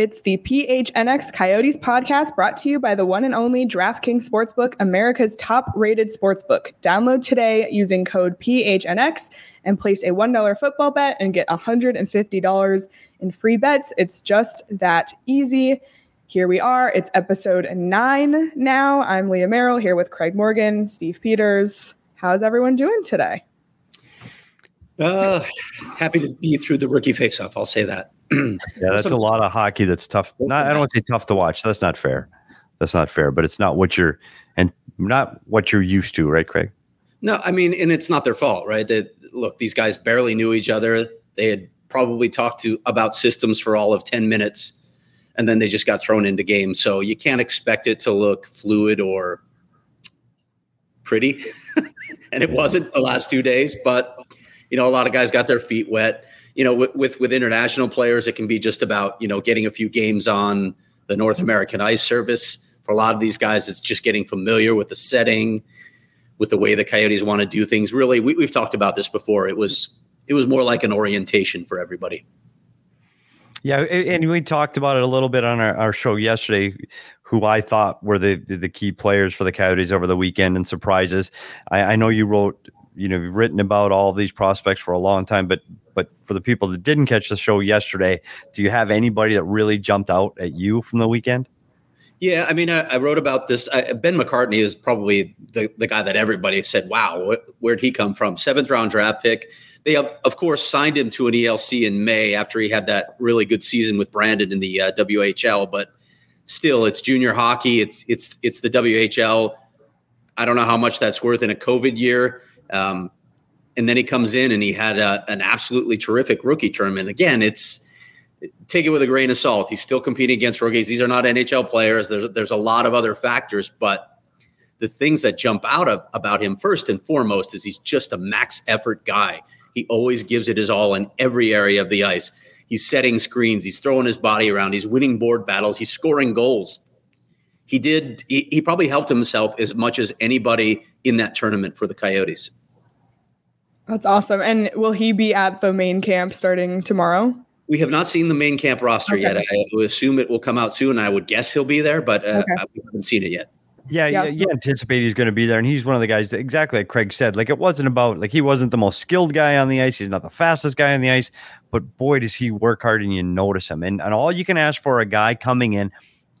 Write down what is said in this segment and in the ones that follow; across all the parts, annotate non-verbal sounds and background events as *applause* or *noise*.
It's the PHNX Coyotes podcast brought to you by the one and only DraftKings Sportsbook, America's top rated sportsbook. Download today using code PHNX and place a $1 football bet and get $150 in free bets. It's just that easy. Here we are. It's episode nine now. I'm Leah Merrill here with Craig Morgan, Steve Peters. How's everyone doing today? Uh, happy to be through the rookie faceoff. I'll say that. *clears throat* yeah, that's a lot of hockey. That's tough. Not, I don't want to say tough to watch. That's not fair. That's not fair. But it's not what you're and not what you're used to, right, Craig? No, I mean, and it's not their fault, right? That look, these guys barely knew each other. They had probably talked to about systems for all of ten minutes, and then they just got thrown into games. So you can't expect it to look fluid or pretty. *laughs* *laughs* and it wasn't the last two days. But you know, a lot of guys got their feet wet. You know, with, with with international players, it can be just about you know getting a few games on the North American ice service. For a lot of these guys, it's just getting familiar with the setting, with the way the Coyotes want to do things. Really, we, we've talked about this before. It was it was more like an orientation for everybody. Yeah, and we talked about it a little bit on our, our show yesterday who I thought were the the key players for the Coyotes over the weekend and surprises. I, I know you wrote, you know, written about all these prospects for a long time, but but for the people that didn't catch the show yesterday, do you have anybody that really jumped out at you from the weekend? Yeah, I mean, I, I wrote about this. I, ben McCartney is probably the, the guy that everybody said, "Wow, where'd he come from?" Seventh round draft pick. They have, of course, signed him to an ELC in May after he had that really good season with Brandon in the uh, WHL. But still, it's junior hockey. It's it's it's the WHL. I don't know how much that's worth in a COVID year. Um, and then he comes in and he had a, an absolutely terrific rookie tournament. Again, it's take it with a grain of salt. He's still competing against rookies. These are not NHL players. There's there's a lot of other factors, but the things that jump out of, about him first and foremost is he's just a max effort guy. He always gives it his all in every area of the ice. He's setting screens. He's throwing his body around. He's winning board battles. He's scoring goals. He did. He, he probably helped himself as much as anybody in that tournament for the Coyotes. That's awesome. And will he be at the main camp starting tomorrow? We have not seen the main camp roster okay. yet. I assume it will come out soon. I would guess he'll be there, but uh, okay. we haven't seen it yet. Yeah, yeah, you anticipate he's going to be there, and he's one of the guys that, exactly like Craig said. Like it wasn't about like he wasn't the most skilled guy on the ice. He's not the fastest guy on the ice, but boy, does he work hard, and you notice him. And and all you can ask for a guy coming in,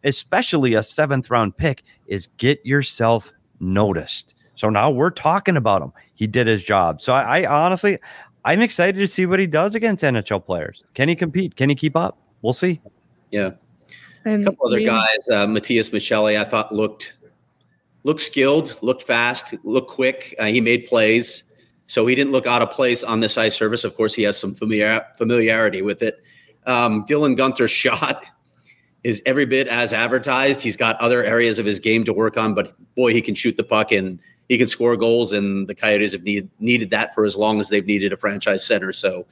especially a seventh round pick, is get yourself noticed. So now we're talking about him. He did his job. So I, I honestly, I'm excited to see what he does against NHL players. Can he compete? Can he keep up? We'll see. Yeah. And a couple other guys, uh, Matias Maccelli, I thought looked looked skilled, looked fast, looked quick. Uh, he made plays, so he didn't look out of place on this ice service. Of course, he has some familiar, familiarity with it. Um, Dylan Guenther's *laughs* shot is every bit as advertised. He's got other areas of his game to work on, but boy, he can shoot the puck and he can score goals. And the Coyotes have need, needed that for as long as they've needed a franchise center. So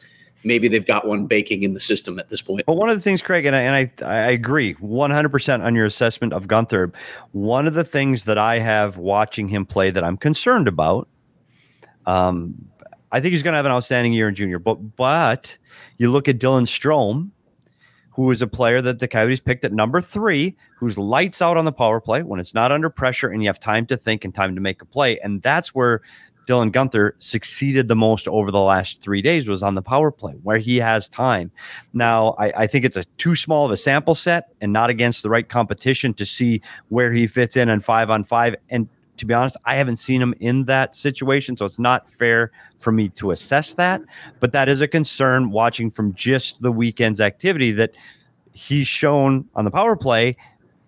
maybe they've got one baking in the system at this point. But one of the things, Craig, and I, and I, I agree 100% on your assessment of Guenther. One of the things that I have watching him play that I'm concerned about, um, I think he's going to have an outstanding year in junior. But but you look at Dylan Strome, who is a player that the Coyotes picked at number three, who's lights out on the power play when it's not under pressure and you have time to think and time to make a play. And that's where Dylan Guenther succeeded the most over the last three days was on the power play where he has time. Now, I, I, think it's a too small of a sample set and not against the right competition to see where he fits in on five on five. And to be honest, I haven't seen him in that situation, so it's not fair for me to assess that. But that is a concern watching from just the weekend's activity that he's shown on the power play.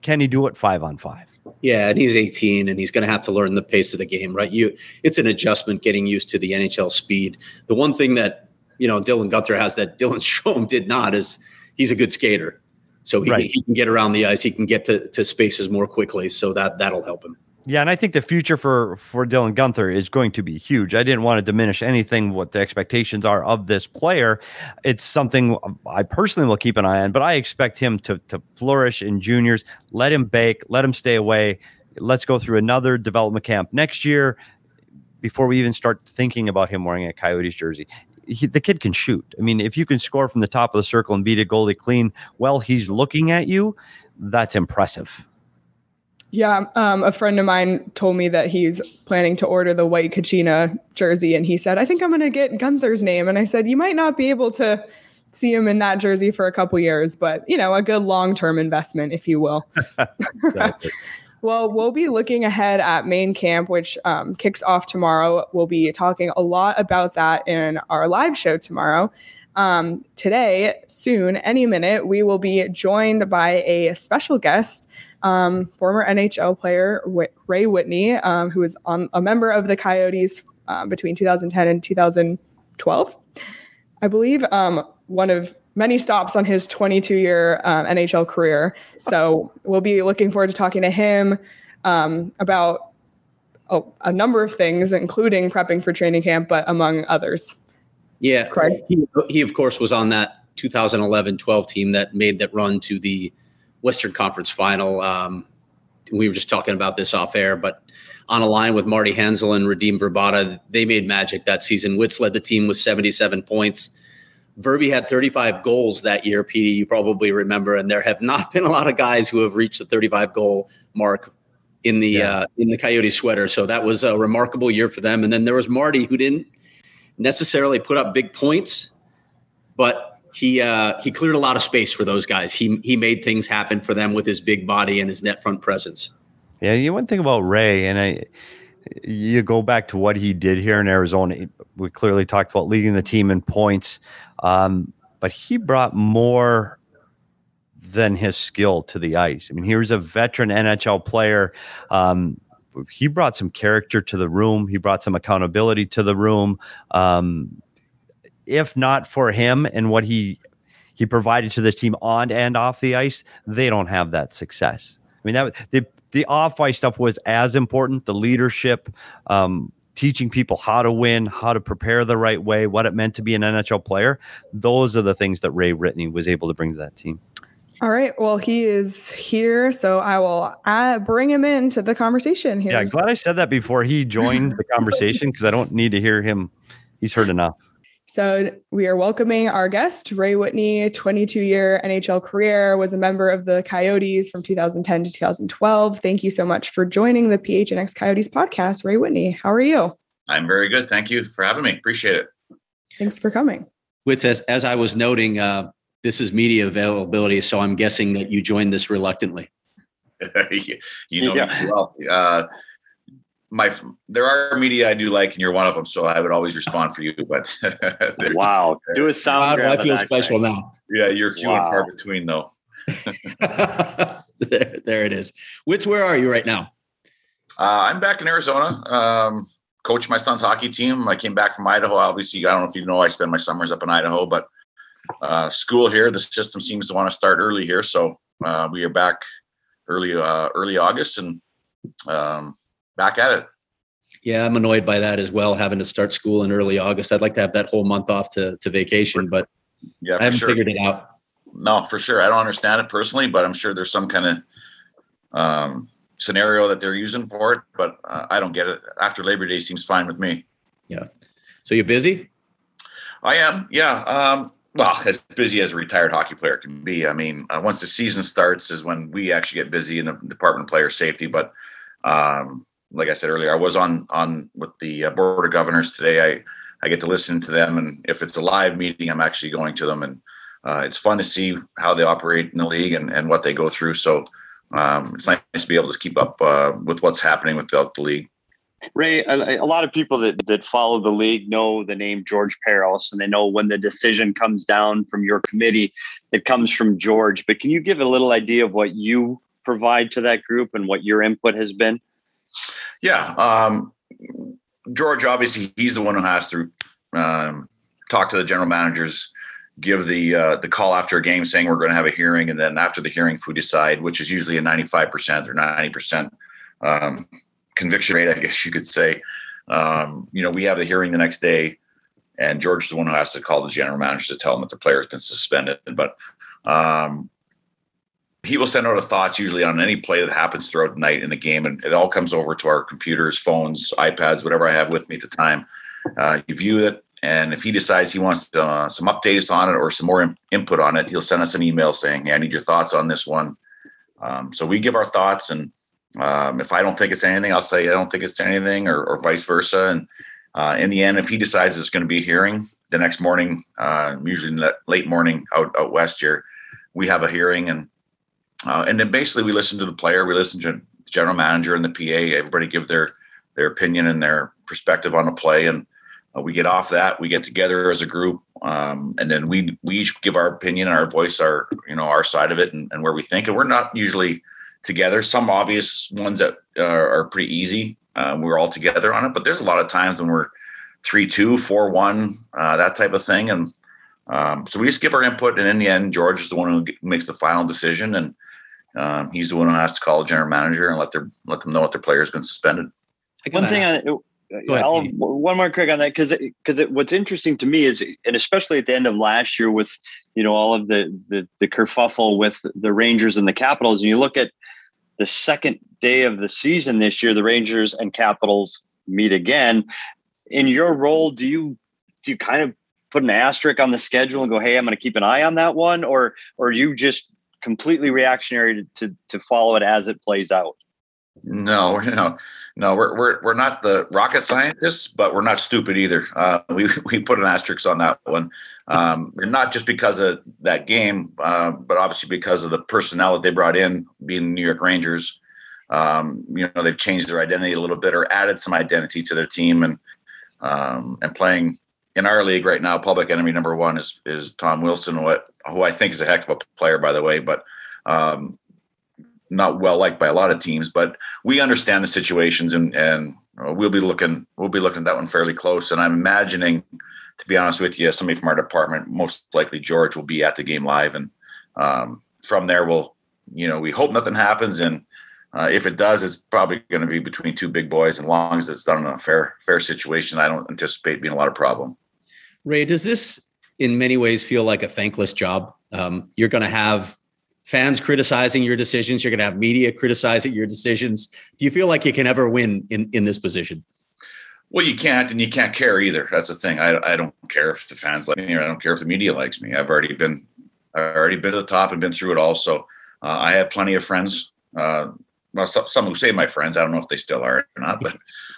Can he do it five on five? Yeah, and he's 18 and he's going to have to learn the pace of the game, right? You it's an adjustment getting used to the NHL speed. The one thing that, you know, Dylan Guenther has that *laughs* Dylan Strome did not is he's a good skater. So he, right. can, he can get around the ice, he can get to, to spaces more quickly, so that that'll help him. Yeah, and I think the future for for Dylan Guenther is going to be huge. I didn't want to diminish anything what the expectations are of this player. It's something I personally will keep an eye on, but I expect him to to flourish in juniors. Let him bake, let him stay away. Let's go through another development camp next year before we even start thinking about him wearing a Coyotes jersey. He, the kid can shoot. I mean, if you can score from the top of the circle and beat a goalie clean while he's looking at you, that's impressive. Yeah, um, a friend of mine told me that he's planning to order the white Kachina jersey, and he said, "I think I'm going to get Guenther's name." And I said, "You might not be able to see him in that jersey for a couple years, but you know, a good long-term investment, if you will." *laughs* *laughs* well, we'll be looking ahead at main camp, which um, kicks off tomorrow. We'll be talking a lot about that in our live show tomorrow. Um, today, soon, any minute, we will be joined by a special guest, um, former NHL player Ray Whitney, um, who was on a member of the Coyotes uh, between 2010 and 2012, I believe. Um, one of many stops on his 22 year um, NHL career. So we'll be looking forward to talking to him um, about oh, a number of things, including prepping for training camp, but among others. Yeah, Craig. He, he of course was on that 2011-12 team that made that run to the Western Conference Final. Um, we were just talking about this off air, but on a line with Marty Hanzal and Radim Vrbata, they made magic that season. Witz led the team with 77 points. Verby had 35 goals that year, Petey, you probably remember, and there have not *laughs* been a lot of guys who have reached the 35 goal mark in the yeah. uh, in the Coyote sweater. So that was a remarkable year for them. And then there was Marty, who didn't necessarily put up big points, but he uh, he cleared a lot of space for those guys. He he made things happen for them with his big body and his net front presence. Yeah, you one thing about Ray, and I, you go back to what he did here in Arizona. We clearly talked about leading the team in points, um, but he brought more than his skill to the ice. I mean, he was a veteran NHL player. Um, he brought some character to the room. He brought some accountability to the room. Um, if not for him and what he he provided to this team on and off the ice, they don't have that success. I mean, that the the off ice stuff was as important. The leadership, um, teaching people how to win, how to prepare the right way, what it meant to be an NHL player. Those are the things that Ray Whitney was able to bring to that team. All right. Well, he is here, so I will uh, bring him into the conversation here. Yeah, glad I said that before he joined the conversation because I don't need to hear him. He's heard enough. So we are welcoming our guest, Ray Whitney, 22 year NHL career, was a member of the Coyotes from 2010 to 2012. Thank you so much for joining the PHNX Coyotes podcast, Ray Whitney. How are you? I'm very good. Thank you for having me. Appreciate it. Thanks for coming. Which, as, as I was noting, uh, this is media availability, so I'm guessing that you joined this reluctantly. *laughs* you know yeah. well. Uh, my there are media I do like, and you're one of them, so I would always respond for you. But *laughs* wow, do a sound. I feel special guy. now. Yeah, you're few wow. and far between, though. *laughs* there, there it is. Which where are you right now? Uh, I'm back in Arizona. Um, coach my son's hockey team. I came back from Idaho. Obviously, I don't know if you know, I spend my summers up in Idaho, but uh, school here. The system seems to want to start early here, so uh, we are back early uh, early August and um, back at it. Yeah, I'm annoyed by that as well, having to start school in early August. I'd like to have that whole month off to, to vacation, but yeah, I haven't sure. figured it out. No, for sure. I don't understand it personally, but I'm sure there's some kind of um, scenario that they're using for it. But uh, I don't get it. After Labor Day seems fine with me. Yeah. So you're busy? I am. Yeah. Um, well, as busy as a retired hockey player can be. I mean, uh, once the season starts is when we actually get busy in the Department of Player Safety. But um, like I said earlier, I was on on with the uh, Board of Governors today. I I get to listen to them, and if it's a live meeting, I'm actually going to them, and uh, it's fun to see how they operate in the league and, and what they go through. So um, it's nice to be able to keep up uh, with what's happening without the league. Ray, a, a, lot of people that, that follow the league know the name George Parros, and they know when the decision comes down from your committee, it comes from George. But can you give a little idea of what you provide to that group and what your input has been? Yeah. Um, George, obviously, he's the one who has to um, talk to the general managers, give the uh, the call after a game saying we're going to have a hearing, and then after the hearing, if we decide, which is usually a 95% or 90% um, conviction rate, I guess you could say, um, you know, we have the hearing the next day, and George is the one who has to call the general manager to tell them that the player has been suspended. But um, he will send out a thoughts usually on any play that happens throughout the night in the game, and it all comes over to our computers, phones, iPads, whatever I have with me at the time. Uh, you view it, and if he decides he wants uh, some updates on it or some more in- input on it, he'll send us an email saying, "Hey, I need your thoughts on this one." Um, so we give our thoughts, and um, if I don't think it's anything, I'll say I don't think it's anything, or, or vice versa. And uh, in the end, if he decides it's going to be a hearing the next morning, uh, usually late morning out out west here, we have a hearing, and uh, and then basically we listen to the player, we listen to the general manager and the PA. Everybody give their their opinion and their perspective on the play, and uh, we get off that. We get together as a group, um, and then we we each give our opinion, our voice, our you know our side of it, and, and where we think. And we're not usually together. Some obvious ones that are, are pretty easy. Um, we're all together on it, but there's a lot of times when we're three, two, four, one, uh, that type of thing. And um, so we just give our input. And in the end, George is the one who makes the final decision. And um, he's the one who has to call the general manager and let their, let them know what their player has been suspended. One thing I, ahead, one more quick on that because because what's interesting to me is and especially at the end of last year with you know all of the the the kerfuffle with the Rangers and the Capitals and you look at the second day of the season this year, the Rangers and Capitals meet again. In your role, do you do you kind of put an asterisk on the schedule and go, "Hey, I'm going to keep an eye on that one," or or you just completely reactionary to, to, to follow it as it plays out? No, no, no. We're we're we're not the rocket scientists, but we're not stupid either. Uh, we *laughs* we put an asterisk on that one. Um, not just because of that game, uh, but obviously because of the personnel that they brought in, being New York Rangers. Um, you know, they've changed their identity a little bit or added some identity to their team, and um, and playing in our league right now. Public enemy number one is is Tom Wilson, what who I think is a heck of a player, by the way, but um, not well liked by a lot of teams. But we understand the situations, and and we'll be looking we'll be looking at that one fairly close. And I'm imagining to be honest with you, somebody from our department, most likely George, will be at the game live, and um, from there we'll, you know, we hope nothing happens, and uh, if it does, it's probably going to be between two big boys. And long as it's done in a fair fair situation, I don't anticipate being a lot of problem. Ray, does this in many ways feel like a thankless job? Um, you're going to have fans criticizing your decisions. You're going to have media criticizing your decisions. Do you feel like you can ever win in in this position? Well, you can't, and you can't care either. That's the thing. I, I don't care if the fans like me, or I don't care if the media likes me. I've already been, I've already been to the top and been through it all. So uh, I have plenty of friends. Uh, well, some, some who say my friends. I don't know if they still are or not, but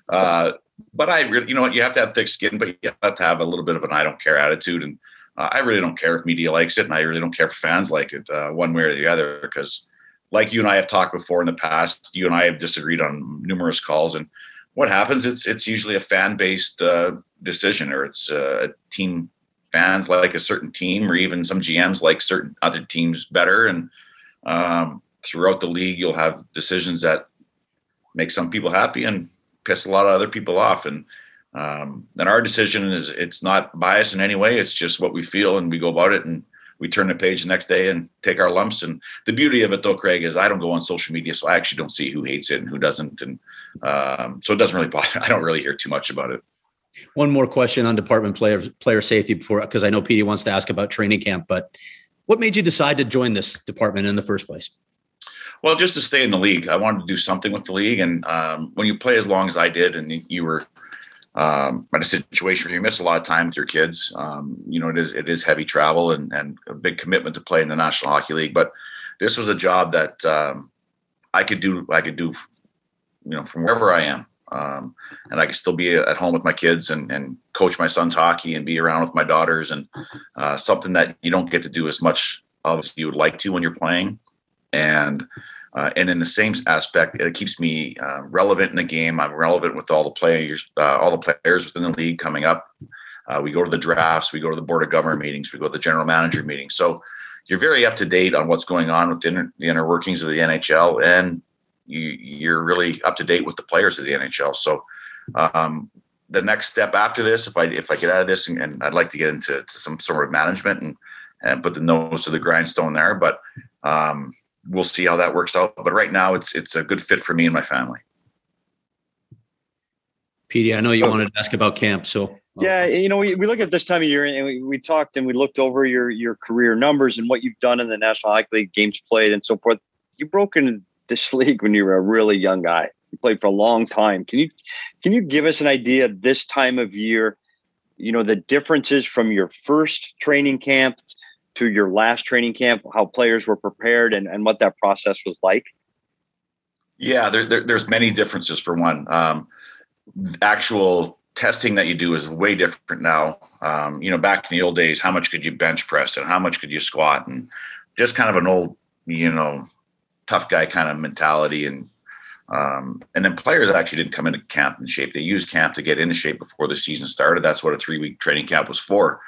uh, but I really, you know what, you have to have thick skin, but you have to have a little bit of an I don't care attitude. And uh, I really don't care if media likes it, and I really don't care if fans like it uh, one way or the other. Because, like you and I have talked before in the past, you and I have disagreed on numerous calls, and what happens? It's it's usually a fan based uh, decision, or it's uh, a team fans like a certain team, or even some GMs like certain other teams better. And um, throughout the league, you'll have decisions that make some people happy and piss a lot of other people off. And um, then our decision is it's not biased in any way. It's just what we feel, and we go about it and we turn the page the next day and take our lumps. And the beauty of it, though, Craig, is I don't go on social media, so I actually don't see who hates it and who doesn't. And um, so it doesn't really bother. *laughs* I don't really hear too much about it. One more question on department player player safety before, because I know Petey wants to ask about training camp. But what made you decide to join this department in the first place? Well, just to stay in the league, I wanted to do something with the league. And um, when you play as long as I did, and you were um, at a situation where you miss a lot of time with your kids. Um, you know, it is it is heavy travel and and a big commitment to play in the National Hockey League. But this was a job that um, I could do. I could do, you know, from wherever I am, um, and I could still be at home with my kids and and coach my son's hockey and be around with my daughters and uh, something that you don't get to do as much of as you would like to when you're playing. And uh, and in the same aspect, it keeps me uh, relevant in the game. I'm relevant with all the players, uh, all the players within the league coming up. Uh, we go to the drafts, we go to the board of governor meetings, we go to the general manager meetings. So you're very up to date on what's going on within the inner workings of the NHL, and you, you're really up to date with the players of the NHL. So, um, the next step after this, if I if I get out of this, and, and I'd like to get into some sort of management and and put the nose to the grindstone there, but um, we'll see how that works out. But right now, it's it's a good fit for me and my family. Petey, I know you oh. wanted to ask about camp, so uh, yeah, you know, we, we look at this time of year and we, we talked and we looked over your your career numbers and what you've done in the National Hockey League, games played, and so forth. You broke into this *laughs* league when you were a really young guy. You played for a long time. Can you can you give us an idea this time of year? You know, the differences from your first training camp to your last training camp, how players were prepared, and and what that process was like. Yeah, there, there, there's many differences. For one, um, actual testing that you do is way different now. Um, you know, back in the old days, how much could you bench press and how much could you squat and just kind of an old, you know, tough guy kind of mentality. And um, and then players actually didn't come into camp in shape. They used camp to get into shape before the season started. That's what a three week training camp was for.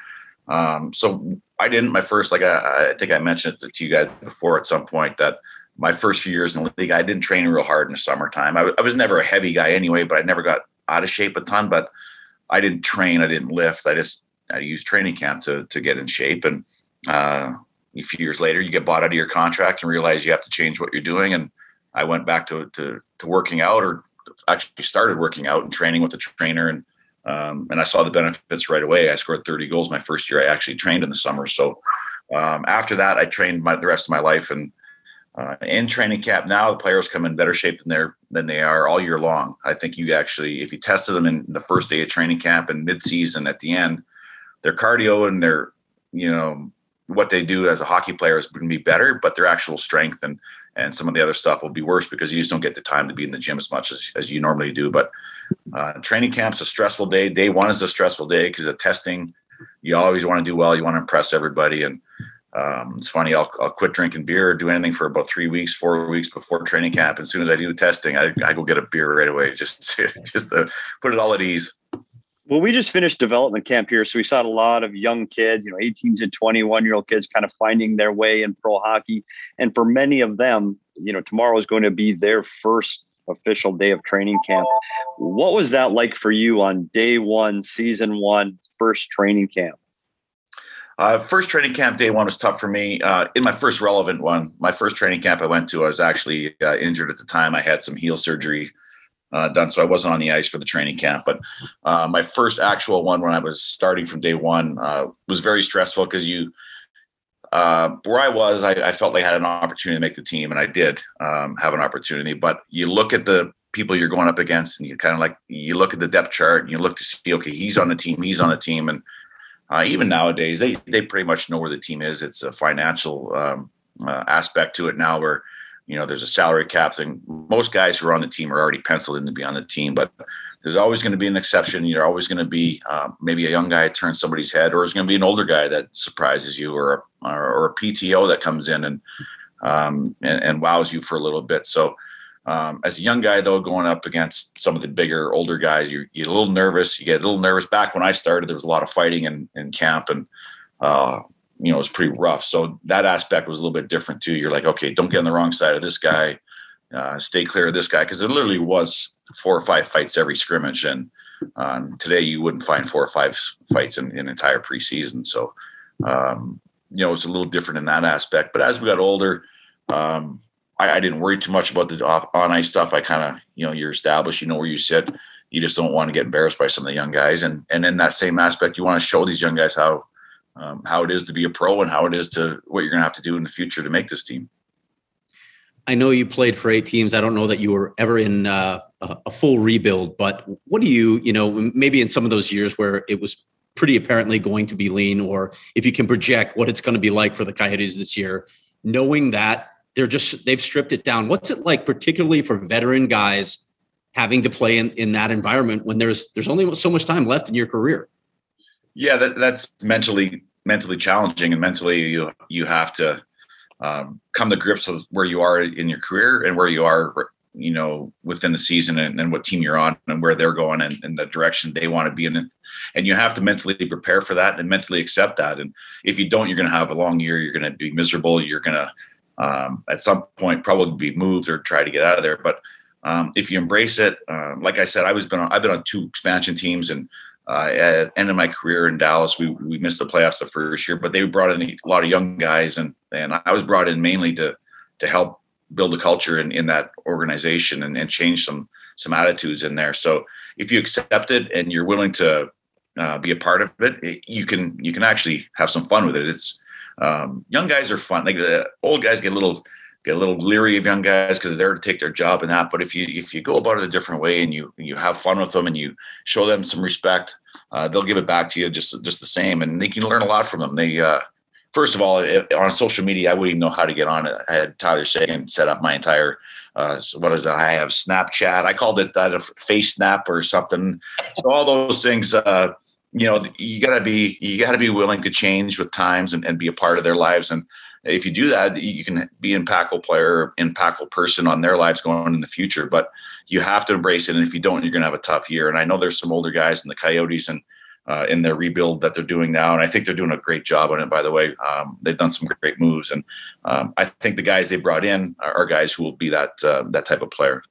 Um, so I didn't. My first, like I, I think I mentioned it to you guys before at some point that my first few years in the league, I didn't train real hard in the summertime. I, I was never a heavy guy anyway, but I never got out of shape a ton, but I didn't train, I didn't lift. I just I used training camp to to get in shape. And uh, a few years later, you get bought out of your contract and realize you have to change what you're doing. And I went back to to, to working out, or actually started working out and training with a trainer, and um, and I saw the benefits right away. I scored 30 goals my first year. I actually trained in the summer. So um, after that, I trained my, the rest of my life and uh, in training camp now, the players come in better shape than they're than they are all year long. I think you actually, if you tested them in the first day of training camp and mid-season at the end, their cardio and their, you know, what they do as a hockey player is going to be better, but their actual strength and and some of the other stuff will be worse because you just don't get the time to be in the gym as much as, as you normally do. But uh, training camp's a stressful day. Day one is a stressful day because of testing. You always want to do well. You want to impress everybody, and um, it's funny. I'll, I'll quit drinking beer or do anything for about three weeks, four weeks before training camp. As soon as I do testing, I, I go get a beer right away, *laughs* just just to put it all at ease. Well, we just finished development camp here, so we saw a lot of young kids, you know, 18 to 21 year old kids, kind of finding their way in pro hockey. And for many of them, you know, tomorrow is going to be their first official day of training camp. What was that like for you on day one, season one, first training camp? Uh, first training camp day one was tough for me. Uh, in my first relevant one, my first training camp I went to, I was actually uh, injured at the time. I had some heel surgery uh, done, so I wasn't on the ice for the training camp. But uh, my first actual one, when I was starting from day one, uh, was very stressful because you, where I was, I, I, felt like I had an opportunity to make the team, and I did um, have an opportunity. But you look at the people you're going up against, and you kind of like you look at the depth chart, and you look to see, okay, he's on the team, he's on the team, and uh, even nowadays, they they pretty much know where the team is. It's a financial um, uh, aspect to it now, where you know there's a salary cap thing. Most guys who are on the team are already penciled in to be on the team, but there's always going to be an exception. You're always going to be uh, maybe a young guy turns somebody's head, or it's going to be an older guy that surprises you, or or, or a PTO that comes in and, um, and and wows you for a little bit. So um, as a young guy, though, going up against some of the bigger, older guys, you, you get a little nervous. You get a little nervous. Back when I started, there was a lot of fighting in, in camp, and uh, you know it was pretty rough. So that aspect was a little bit different too. You're like, okay, don't get on the wrong side of this guy. Uh, stay clear of this guy because it literally was four or five fights every scrimmage, and um, today you wouldn't find four or five fights in, an entire preseason. So um, you know it's a little different in that aspect. But as we got older. Um, I, I didn't worry too much about the on ice stuff. I kind of, you know, you're established, you know where you sit. You just don't want to get embarrassed by some of the young guys. And and in that same aspect, you want to show these young guys how um, how it is to be a pro and how it is to what you're going to have to do in the future to make this team. I know you played for eight teams. I don't know that you were ever in uh, a full rebuild, but what do you, you know, maybe in some of those years where it was pretty apparently going to be lean, or if you can project what it's going to be like for the Coyotes this year, knowing that they're just they've stripped it down. What's it like, particularly for veteran guys having to play in, in that environment when there's there's only so much time left in your career? Yeah, that, that's mentally mentally challenging, and mentally you you have to um, come to grips with where you are in your career and where you are, you know, within the season and, and what team you're on and where they're going and, and the direction they want to be in. and you have to mentally prepare for that and mentally accept that. And if you don't, you're going to have a long year. You're going to be miserable. You're going to um, at some point probably be moved or try to get out of there. But um, if you embrace it, uh, like I said, I was been on, I've been on two expansion teams, and uh, at end of my career in Dallas, we we missed the playoffs the first year, but they brought in a lot of young guys, and and I was brought in mainly to to help build a culture in, in that organization and, and change some some attitudes in there. So if you accept it and you're willing to uh, be a part of it, it, you can you can actually have some fun with it. It's um, young guys are fun. Like the old guys get a little get a little leery of young guys because they're there to take their job and that. But if you if you go about it a different way and you you have fun with them and you show them some respect, uh, they'll give it back to you just just the same, and they can learn a lot from them. They uh, first of all on social media, I wouldn't even know how to get on it. I had Tyler Seguin set up my entire. Uh, what is that? I have Snapchat. I called it that a face snap or something. So all those things, uh, you know, you gotta be you gotta be willing to change with times and, and be a part of their lives. And if you do that, you can be an impactful player, impactful person on their lives going on in the future. But you have to embrace it. And if you don't, you're going to have a tough year. And I know there's some older guys in the Coyotes and uh, in their rebuild that they're doing now, and I think they're doing a great job on it. By the way, um, they've done some great moves, and um, I think the guys they brought in are, are guys who will be that uh, that type of player.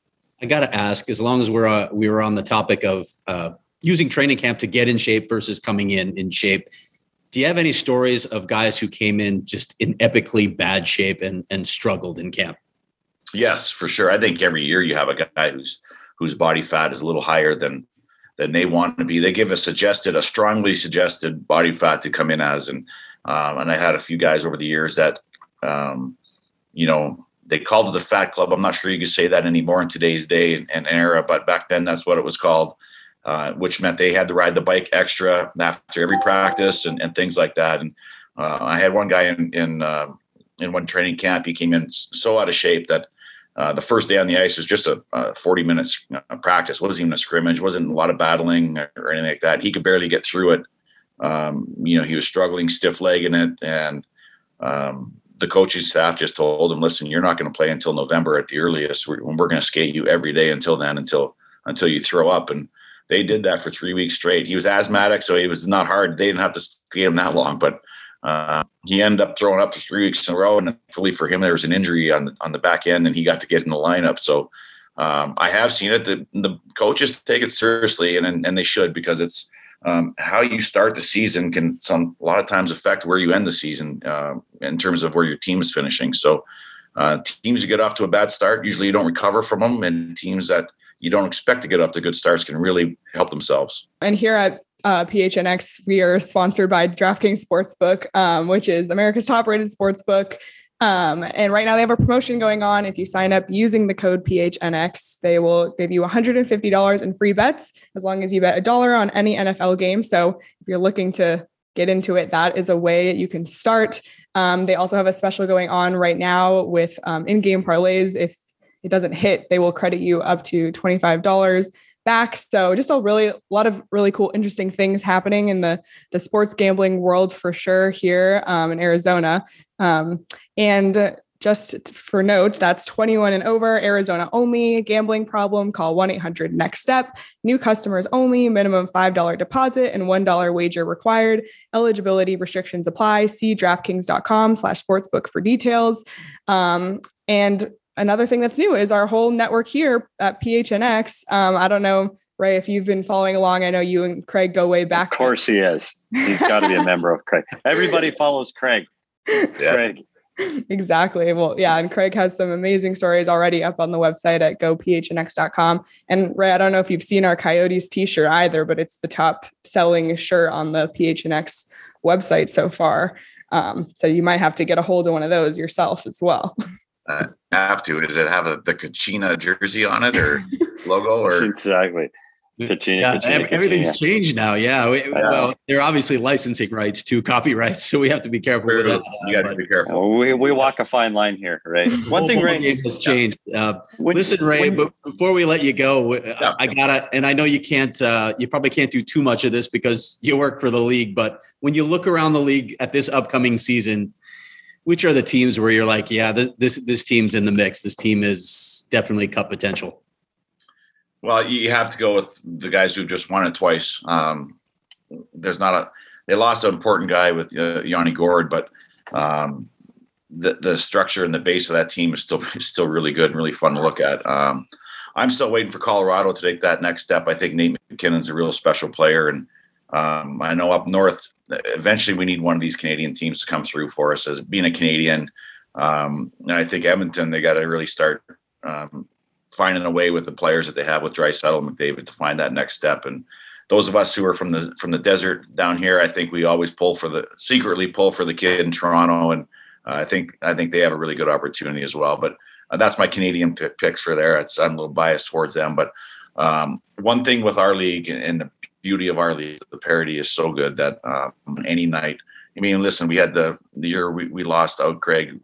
I got to ask, as long as we're uh, we were on the topic of uh, using training camp to get in shape versus coming in in shape do you have any stories of guys who came in just in epically bad shape and, and struggled in camp? Yes, for sure. I think every year you have a guy whose whose body fat is a little higher than than they want to be. They give a suggested, a strongly suggested body fat to come in as, and um, and I had a few guys over the years that, um, you know, they called it the Fat Club. I'm not sure you could say that anymore in today's day and, and era, but back then that's what it was called uh, which meant they had to ride the bike extra after every practice and, and things like that. And uh, I had one guy in in uh, in one training camp. He came in so out of shape that uh, the first day on the ice was just a, a 40 minutes practice. Wasn't even a scrimmage. Wasn't a lot of battling or, anything like that. He could barely get through it. Um, you know, he was struggling, stiff legging it, and um, the coaching staff just told him, "Listen, you're not going to play until November at the earliest. We're, we're going to skate you every day until then, until until you throw up." And they did that for three weeks straight. He was asthmatic, so he was not hard. They didn't have to feed him that long, but uh, he ended up throwing up three weeks in a row. And thankfully for him, there was an injury on the, on the back end, and he got to get in the lineup. So um, I have seen it. The, the coaches take it seriously, and and they should because it's um, how you start the season can some a lot of times affect where you end the season uh, in terms of where your team is finishing. So uh, teams who get off to a bad start usually you don't recover from them, and teams that you don't expect to get off to good starts can really help themselves. And here at uh, PHNX, we are sponsored by DraftKings Sportsbook, um, which is America's top rated sportsbook. Um, and right now they have a promotion going on. If you sign up using the code PHNX, they will give you $150 in free bets as long as you bet a dollar on any NFL game. So if you're looking to get into it, that is a way you can start. Um, they also have a special going on right now with um, in-game parlays. If it doesn't hit, they will credit you up to $25 back. So just a really a lot of really cool, interesting things happening in the the sports gambling world for sure here um, in Arizona. Um, and just for note, that's 21 and over, Arizona only. Gambling problem, call 1 800 NEXT STEP. New customers only, minimum $5 deposit and $1 wager required. Eligibility restrictions apply. See DraftKings.com slash sportsbook for details. Um, and another thing that's new is our whole network here at PHNX. Um, I don't know, Ray, if you've been following along. I know you and Craig go way back. Of course, he is. He's got to be a member of Craig. *laughs* Everybody follows Craig. Yeah. Craig. Exactly. Well, yeah, and Craig has some amazing stories already up on the website at gophnx.com. And Ray, I don't know if you've seen our Coyotes t-shirt either, but it's the top selling shirt on the PHNX website so far. Um, so you might have to get a hold of one of those yourself as well. *laughs* uh, have to? Does it have a, the Kachina jersey on it or *laughs* logo or exactly? Kachina, yeah, Kachina, everything's Kachina. changed now. Yeah. We, well, they're obviously licensing rights to copyrights, so we have to be careful with that. You got to be careful. We, we walk a fine line here, right? One thing, Ray, has changed. Uh, when, listen, Ray, when, but before we let you go, yeah. I gotta, and I know you can't, uh, you probably can't do too much of this because you work for the league. But when you look around the league at this upcoming season, which are the teams where you're like, yeah, this this team's in the mix. This team is definitely cup potential. Well, you have to go with the guys who've just won it twice. Um, there's not a they lost an important guy with uh, Yanni Gourde, but um, the the structure and the base of that team is still still really good and really fun to look at. Um, I'm still waiting for Colorado to take that next step. I think Nate MacKinnon's a real special player, and um, I know up north, eventually we need one of these Canadian teams to come through for us as being a Canadian. Um, and I think Edmonton, they got to really start um, finding a way with the players that they have with Draisaitl, McDavid to find that next step. And those of us who are from the from the desert down here, I think we always pull for the secretly pull for the kid in Toronto, and uh, I think I think they have a really good opportunity as well. But uh, that's my Canadian p- picks for there. It's I'm a little biased towards them, but um, one thing with our league and the beauty of our league, the parity is so good that um, any night. I mean, listen, we had the the year we, we lost out Craig,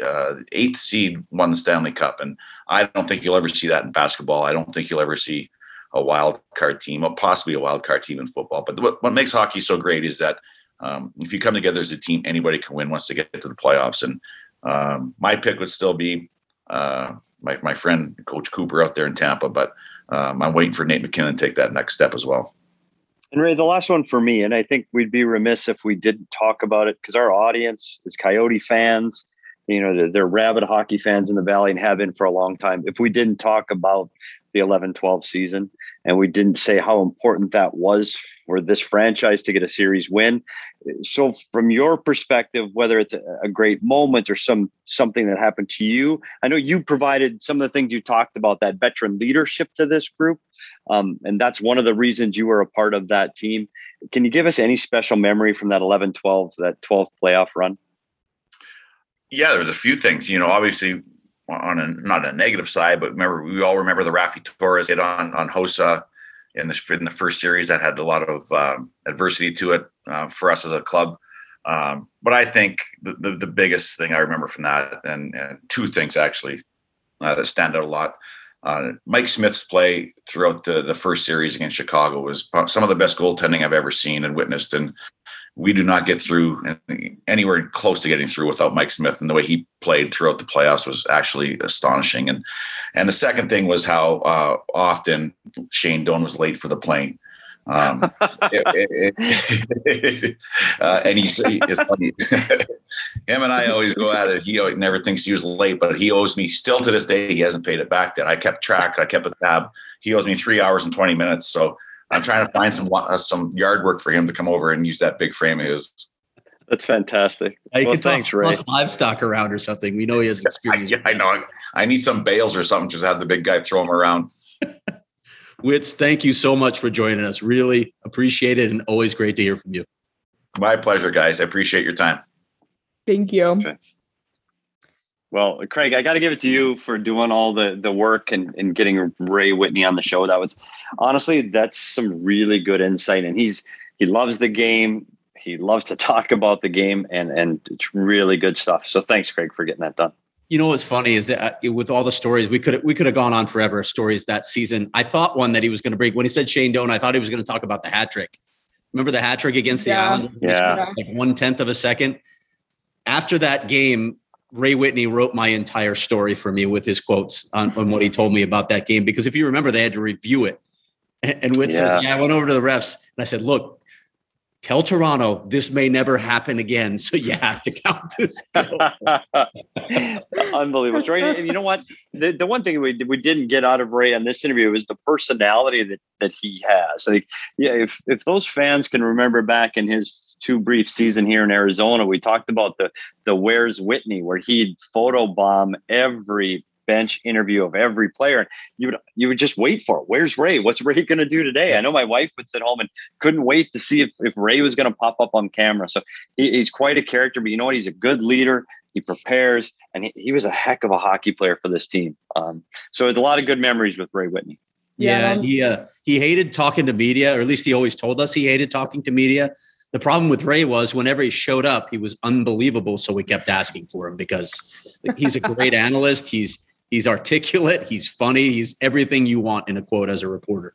uh, eighth seed won the Stanley Cup, and I don't think you'll ever see that in basketball. I don't think you'll ever see a wild card team, or possibly a wild card team in football. But what, what makes hockey so great is that um, if you come together as a team, anybody can win once they get to the playoffs. And um, my pick would still be uh, my my friend Coach Cooper out there in Tampa, but um, I'm waiting for Nate MacKinnon to take that next step as well. And Ray, the last one for me, and I think we'd be remiss if we didn't talk about it because our audience is Coyote fans. You know, they're, rabid hockey fans in the Valley and have been for a long time. If we didn't talk about the 11 12 season. And we didn't say how important that was for this franchise to get a series win. So, from your perspective, whether it's a great moment or some something that happened to you, I know you provided some of the things you talked about that veteran leadership to this group. Um, and that's one of the reasons you were a part of that team. Can you give us any special memory from that 11 12, that 12 playoff run? Yeah, there was a few things. You know, obviously on a not a negative side, but remember we all remember the Raffi Torres hit on on Hossa in the in the first series that had a lot of um, adversity to it uh, for us as a club. Um, but I think the, the, the biggest thing I remember from that, and, and two things actually uh, that stand out a lot. Uh, Mike Smith's play throughout the, the first series against Chicago was some of the best goaltending I've ever seen and witnessed. And we do not get through anywhere close to getting through without Mike Smith. And the way he played throughout the playoffs was actually astonishing. And and the second thing was how uh, often Shane Doan was late for the plane. Um, *laughs* it, it, it, *laughs* uh, and he's, funny. *laughs* him and I always go at it. He never thinks he was late, but he owes me still to this day. He hasn't paid it back yet. I kept track. I kept a tab. He owes me three hours and 20 minutes. So I'm trying to find some uh, some yard work for him to come over and use that big frame of his. That's fantastic. I well, can thanks, Ray. livestock around or something. We know he has *laughs* experience. I, I know. I need some bales or something. Just have the big guy throw them around. *laughs* Wits, thank you so much for joining us. Really appreciate it, and always great to hear from you. My pleasure, guys. I appreciate your time. Thank you. Okay. Well, Craig, I got to give it to you for doing all the the work and, and getting Ray Whitney on the show. That was honestly, that's some really good insight. And he's he loves the game. He loves to *laughs* talk about the game, and and it's really good stuff. So thanks, Craig, for getting that done. You know what's funny is that uh, with all the stories we could we could have gone on forever stories that season. I thought one that he was going to break when he said Shane Doan. I thought he was going to talk about the hat trick. Remember the hat trick against yeah. the Islanders? Yeah, like one tenth of a second. After that game, Ray Whitney wrote my entire story for me with his quotes on, on what he told me about that game. Because if you remember, they had to review it. And, and Whit yeah. says, Yeah, I went over to the refs and I said, Look, tell Toronto this may never happen again. So you have to count *laughs* this. *laughs* Unbelievable. Right. And you know what? The, the one thing we, we didn't get out of Ray on this interview was the personality that, that he has. Like, yeah, if, if those fans can remember back in his two brief season here in Arizona, we talked about the, the Where's Whitney, where he'd photobomb every bench interview of every player. And you would you would just wait for it. Where's Ray? What's Ray going to do today? I know my wife would sit home and couldn't wait to see if, if Ray was going to pop up on camera. So he, he's quite a character, but you know what? He's a good leader. He prepares, and he, he was a heck of a hockey player for this team. Um, so it's a lot of good memories with Ray Whitney. Yeah, yeah he uh, he hated talking to media, or at least he always told us he hated talking to media. The problem with Ray was whenever he showed up, he was unbelievable. So we kept asking for him because he's a great *laughs* analyst. He's He's articulate. He's funny. He's everything you want in a quote as a reporter.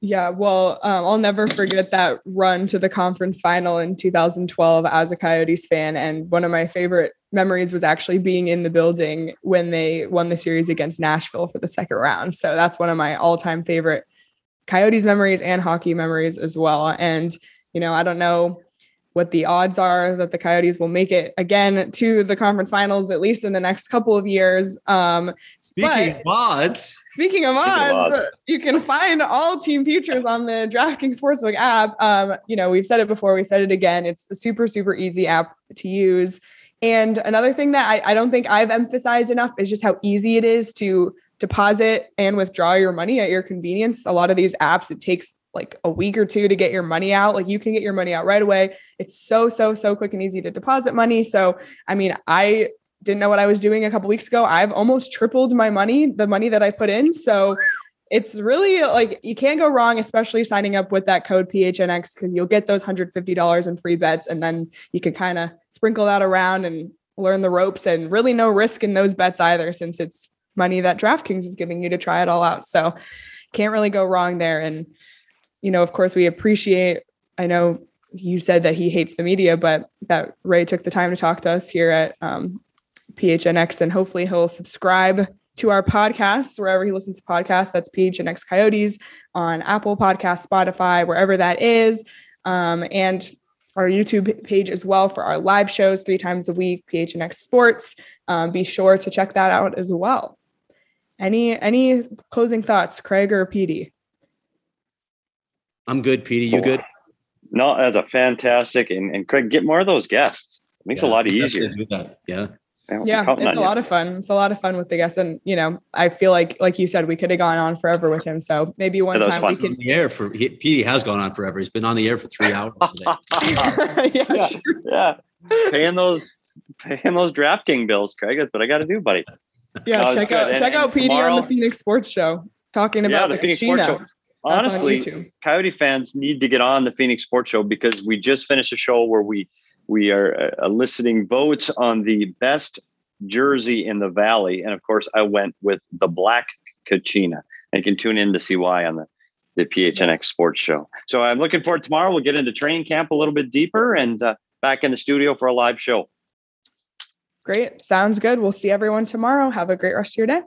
Yeah, well, um, I'll never forget that run to the conference final in 2012 as a Coyotes fan. And one of my favorite memories was actually being in the building when they won the series against Nashville for the second round. So that's one of my all time favorite Coyotes memories and hockey memories as well. And, you know, I don't know what the odds are that the Coyotes will make it again to the conference finals, at least in the next couple of years. Um, speaking of odds, speaking of odds, odds, you can find all team futures on the DraftKings Sportsbook app. Um, you know, we've said it before, we said it again. It's a super, super easy app to use. And another thing that I, I don't think I've emphasized enough is just how easy it is to deposit and withdraw your money at your convenience. A lot of these apps, it takes like a week or two to get your money out. Like you can get your money out right away. It's so, so, so quick and easy to deposit money. So, I mean, I didn't know what I was doing a couple weeks ago. I've almost tripled my money, the money that I put in. So, it's really like you can't go wrong, especially signing up with that code PHNX because you'll get those $150 in free bets. And then you can kind of sprinkle that around and learn the ropes and really no risk in those bets either, since it's money that DraftKings is giving you to try it all out. So can't really go wrong there. And you know, of course, we appreciate, I know you said that he hates the media, but that Ray took the time to talk to us here at um, PHNX, and hopefully he'll subscribe to our podcasts wherever he listens to podcasts. That's PHNX Coyotes on Apple Podcast, Spotify, wherever that is, um, and our YouTube page as well for our live shows three times a week. PHNX Sports. Um, be sure to check that out as well. Any any closing thoughts, Craig or Petey? I'm good, Petey. You good? No, that's a fantastic. And, and Craig, get more of those guests. It makes yeah, a lot easier. Yeah. Yeah, it's a lot of fun. It's a lot of fun with the guests, and you know, I feel like, like you said, we could have gone on forever with him. So maybe one time we can. The air for he, Petey has gone on forever. He's been on the air for three hours today. *laughs* yeah, yeah, sure. yeah, paying those, paying those DraftKings bills, Craig. That's what I got to do, buddy. Yeah, no, check out and, check out Petey on the Phoenix Sports Show talking about yeah, the, the Phoenix Sports Show honestly, Coyote fans need to get on the Phoenix Sports Show because we just finished a show where we we are uh, eliciting votes on the best jersey in the Valley, and of course, I went with the black Kachina. And you can tune in to see why on the the PHNX Sports Show. So I'm looking forward tomorrow. We'll get into training camp a little bit deeper and uh, back in the studio for a live show. Great. Sounds good. We'll see everyone tomorrow. Have a great rest of your day.